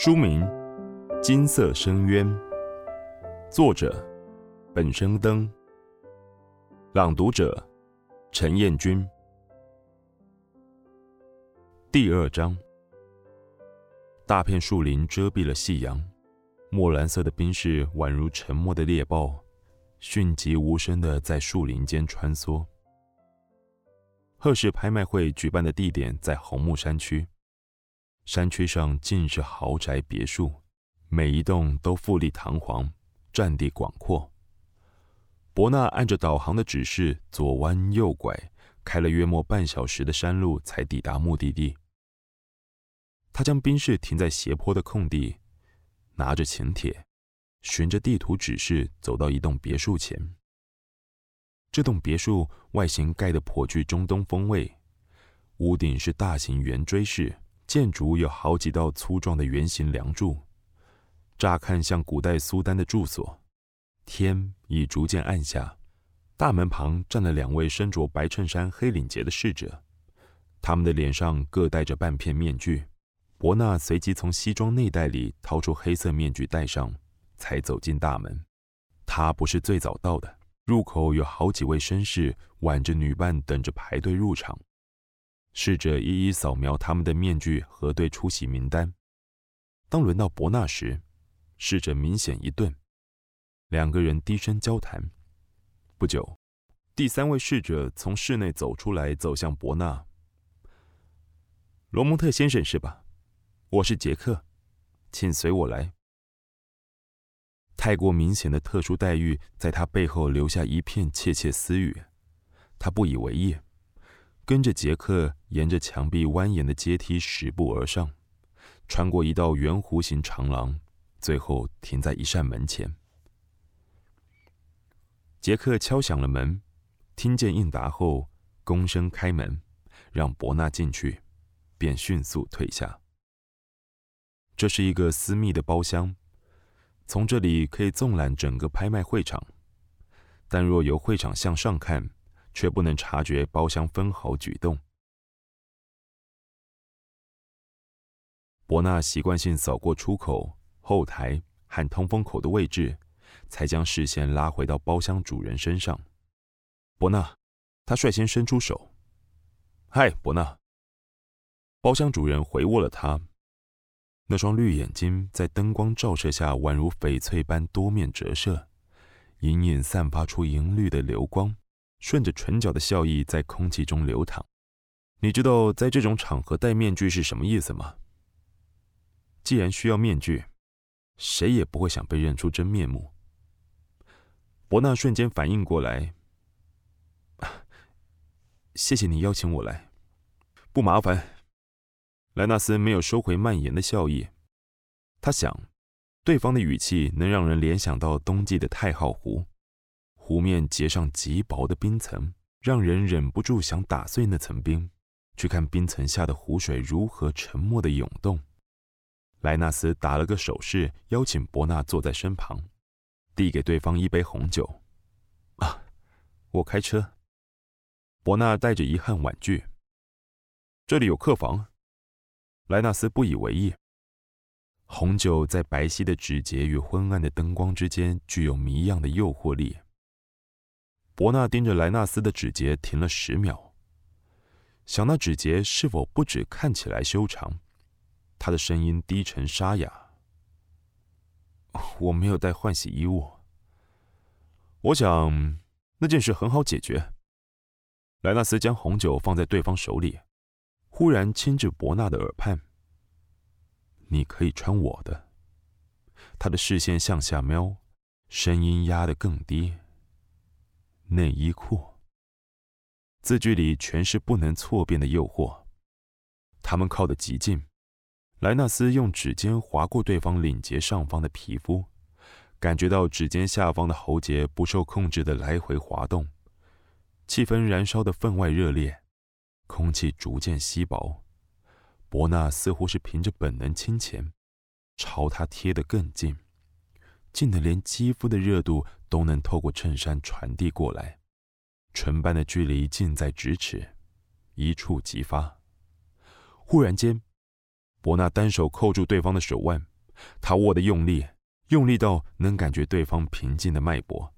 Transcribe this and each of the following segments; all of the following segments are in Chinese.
书名《金色深渊》，作者本生灯，朗读者陈彦君。第二章，大片树林遮蔽了夕阳，墨蓝色的冰士宛如沉默的猎豹，迅疾无声的在树林间穿梭。贺氏拍卖会举办的地点在红木山区。山区上尽是豪宅别墅，每一栋都富丽堂皇，占地广阔。伯纳按着导航的指示左弯右拐，开了约莫半小时的山路才抵达目的地。他将宾士停在斜坡的空地，拿着请帖，循着地图指示走到一栋别墅前。这栋别墅外形盖得颇具中东风味，屋顶是大型圆锥式。建筑有好几道粗壮的圆形梁柱，乍看像古代苏丹的住所。天已逐渐暗下，大门旁站了两位身着白衬衫、黑领结的侍者，他们的脸上各戴着半片面具。伯纳随即从西装内袋里掏出黑色面具戴上，才走进大门。他不是最早到的，入口有好几位绅士挽着女伴等着排队入场。侍者一一扫描他们的面具，核对出席名单。当轮到伯纳时，侍者明显一顿，两个人低声交谈。不久，第三位侍者从室内走出来，走向伯纳。罗蒙特先生是吧？我是杰克，请随我来。太过明显的特殊待遇在他背后留下一片窃窃私语，他不以为意。跟着杰克沿着墙壁蜿蜒的阶梯十步而上，穿过一道圆弧形长廊，最后停在一扇门前。杰克敲响了门，听见应答后，躬身开门，让伯纳进去，便迅速退下。这是一个私密的包厢，从这里可以纵览整个拍卖会场，但若由会场向上看。却不能察觉包厢分毫举动。伯纳习惯性扫过出口、后台和通风口的位置，才将视线拉回到包厢主人身上。伯纳，他率先伸出手。嗨，伯纳。包厢主人回握了他，那双绿眼睛在灯光照射下宛如翡翠般多面折射，隐隐散发出银绿的流光。顺着唇角的笑意在空气中流淌。你知道在这种场合戴面具是什么意思吗？既然需要面具，谁也不会想被认出真面目。伯纳瞬间反应过来，谢谢你邀请我来，不麻烦。莱纳斯没有收回蔓延的笑意，他想，对方的语气能让人联想到冬季的太浩湖。湖面结上极薄的冰层，让人忍不住想打碎那层冰，去看冰层下的湖水如何沉默的涌动。莱纳斯打了个手势，邀请伯纳坐在身旁，递给对方一杯红酒。啊，我开车。伯纳带着遗憾婉拒。这里有客房。莱纳斯不以为意。红酒在白皙的指节与昏暗的灯光之间，具有谜样的诱惑力。伯纳盯着莱纳斯的指节停了十秒，想那指节是否不止看起来修长？他的声音低沉沙哑：“ 我没有带换洗衣物。”我想那件事很好解决。莱纳斯将红酒放在对方手里，忽然亲至伯纳的耳畔：“你可以穿我的。”他的视线向下瞄，声音压得更低。内衣裤。字句里全是不能错辨的诱惑。他们靠得极近，莱纳斯用指尖划过对方领结上方的皮肤，感觉到指尖下方的喉结不受控制的来回滑动，气氛燃烧的分外热烈，空气逐渐稀薄。伯纳似乎是凭着本能亲前，朝他贴得更近。近的连肌肤的热度都能透过衬衫传递过来，唇般的距离近在咫尺，一触即发。忽然间，伯纳单手扣住对方的手腕，他握得用力，用力到能感觉对方平静的脉搏，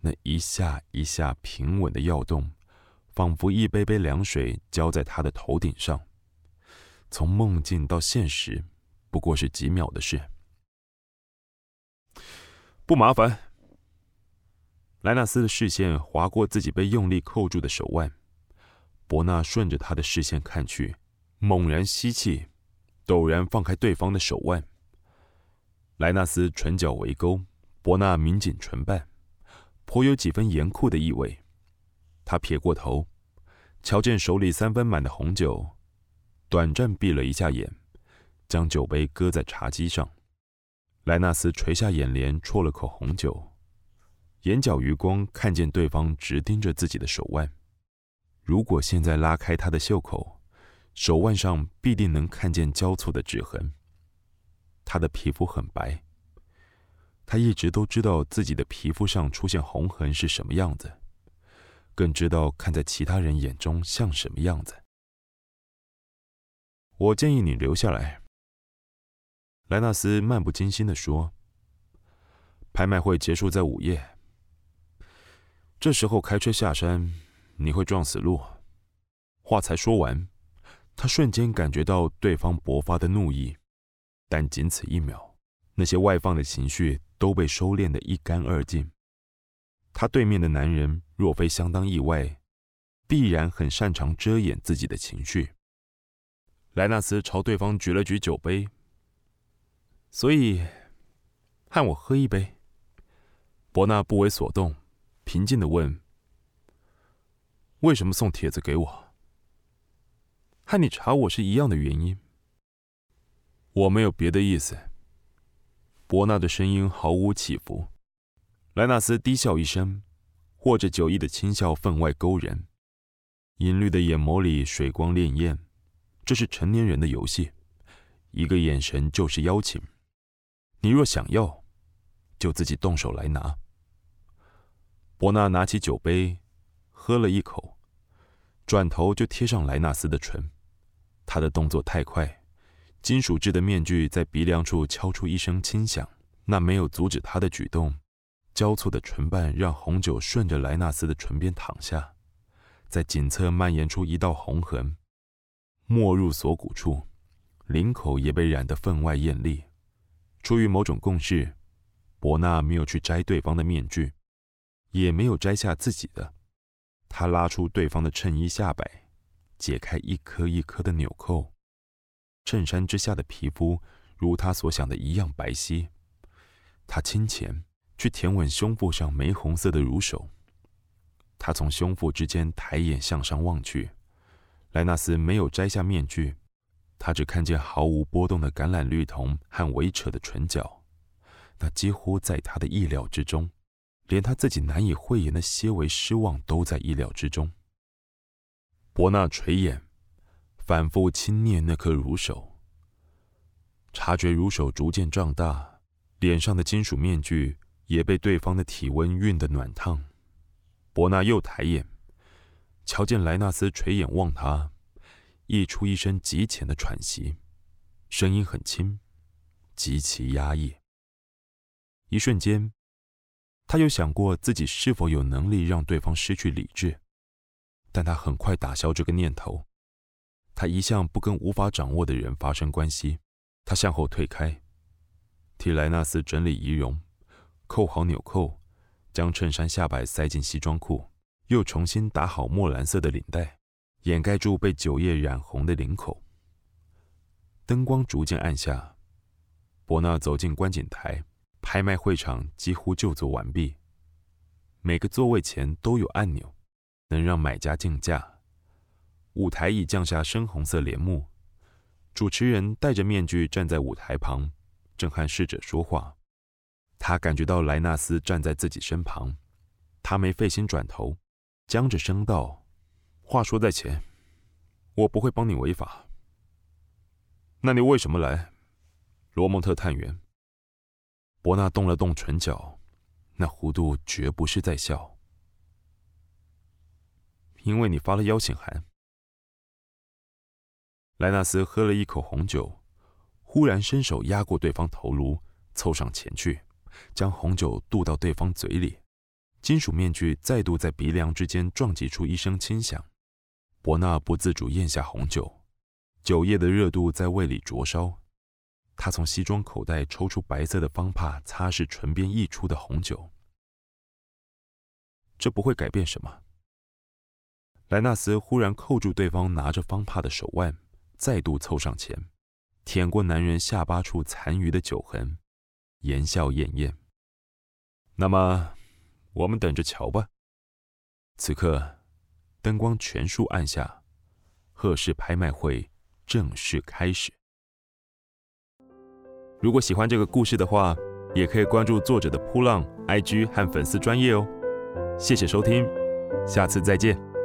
那一下一下平稳的跃动，仿佛一杯杯凉水浇在他的头顶上。从梦境到现实，不过是几秒的事。不麻烦。莱纳斯的视线划过自己被用力扣住的手腕，伯纳顺着他的视线看去，猛然吸气，陡然放开对方的手腕。莱纳斯唇角微勾，伯纳抿紧唇瓣，颇有几分严酷的意味。他撇过头，瞧见手里三分满的红酒，短暂闭了一下眼，将酒杯搁在茶几上。莱纳斯垂下眼帘，啜了口红酒。眼角余光看见对方直盯着自己的手腕，如果现在拉开他的袖口，手腕上必定能看见交错的指痕。他的皮肤很白，他一直都知道自己的皮肤上出现红痕是什么样子，更知道看在其他人眼中像什么样子。我建议你留下来，莱纳斯漫不经心地说。拍卖会结束在午夜。这时候开车下山，你会撞死路。话才说完，他瞬间感觉到对方勃发的怒意，但仅此一秒，那些外放的情绪都被收敛的一干二净。他对面的男人若非相当意外，必然很擅长遮掩自己的情绪。莱纳斯朝对方举了举酒杯，所以，和我喝一杯。伯纳不为所动。平静的问：“为什么送帖子给我？和你查我是一样的原因。我没有别的意思。”伯纳的声音毫无起伏。莱纳斯低笑一声，或者酒意的轻笑分外勾人，银绿的眼眸里水光潋滟。这是成年人的游戏，一个眼神就是邀请。你若想要，就自己动手来拿。伯纳拿起酒杯，喝了一口，转头就贴上莱纳斯的唇。他的动作太快，金属制的面具在鼻梁处敲出一声轻响，那没有阻止他的举动。交错的唇瓣让红酒顺着莱纳斯的唇边淌下，在颈侧蔓延出一道红痕，没入锁骨处，领口也被染得分外艳丽。出于某种共识，伯纳没有去摘对方的面具。也没有摘下自己的，他拉出对方的衬衣下摆，解开一颗一颗的纽扣，衬衫之下的皮肤如他所想的一样白皙。他亲前去舔吻胸腹上玫红色的乳手，他从胸腹之间抬眼向上望去，莱纳斯没有摘下面具，他只看见毫无波动的橄榄绿瞳和微扯的唇角，那几乎在他的意料之中。连他自己难以讳言的些微失望都在意料之中。伯纳垂眼，反复轻捏那颗乳手，察觉乳手逐渐胀大，脸上的金属面具也被对方的体温熨得暖烫。伯纳又抬眼，瞧见莱纳斯垂眼望他，溢出一声极浅的喘息，声音很轻，极其压抑。一瞬间。他又想过自己是否有能力让对方失去理智，但他很快打消这个念头。他一向不跟无法掌握的人发生关系。他向后退开，替莱纳斯整理仪容，扣好纽扣，将衬衫下摆塞进西装裤，又重新打好墨蓝色的领带，掩盖住被酒液染红的领口。灯光逐渐暗下，伯纳走进观景台。拍卖会场几乎就座完毕，每个座位前都有按钮，能让买家竞价。舞台已降下深红色帘幕，主持人戴着面具站在舞台旁，正和侍者说话。他感觉到莱纳斯站在自己身旁，他没费心转头，僵着声道：“话说在前，我不会帮你违法。那你为什么来？”罗蒙特探员。伯纳动了动唇角，那弧度绝不是在笑。因为你发了邀请函。莱纳斯喝了一口红酒，忽然伸手压过对方头颅，凑上前去，将红酒渡到对方嘴里。金属面具再度在鼻梁之间撞击出一声轻响。伯纳不自主咽下红酒，酒液的热度在胃里灼烧。他从西装口袋抽出白色的方帕，擦拭唇边溢出的红酒。这不会改变什么。莱纳斯忽然扣住对方拿着方帕的手腕，再度凑上前。舔过男人下巴处残余的酒痕，言笑晏晏。那么，我们等着瞧吧。此刻，灯光全数暗下，贺氏拍卖会正式开始。如果喜欢这个故事的话，也可以关注作者的扑浪 IG 和粉丝专业哦。谢谢收听，下次再见。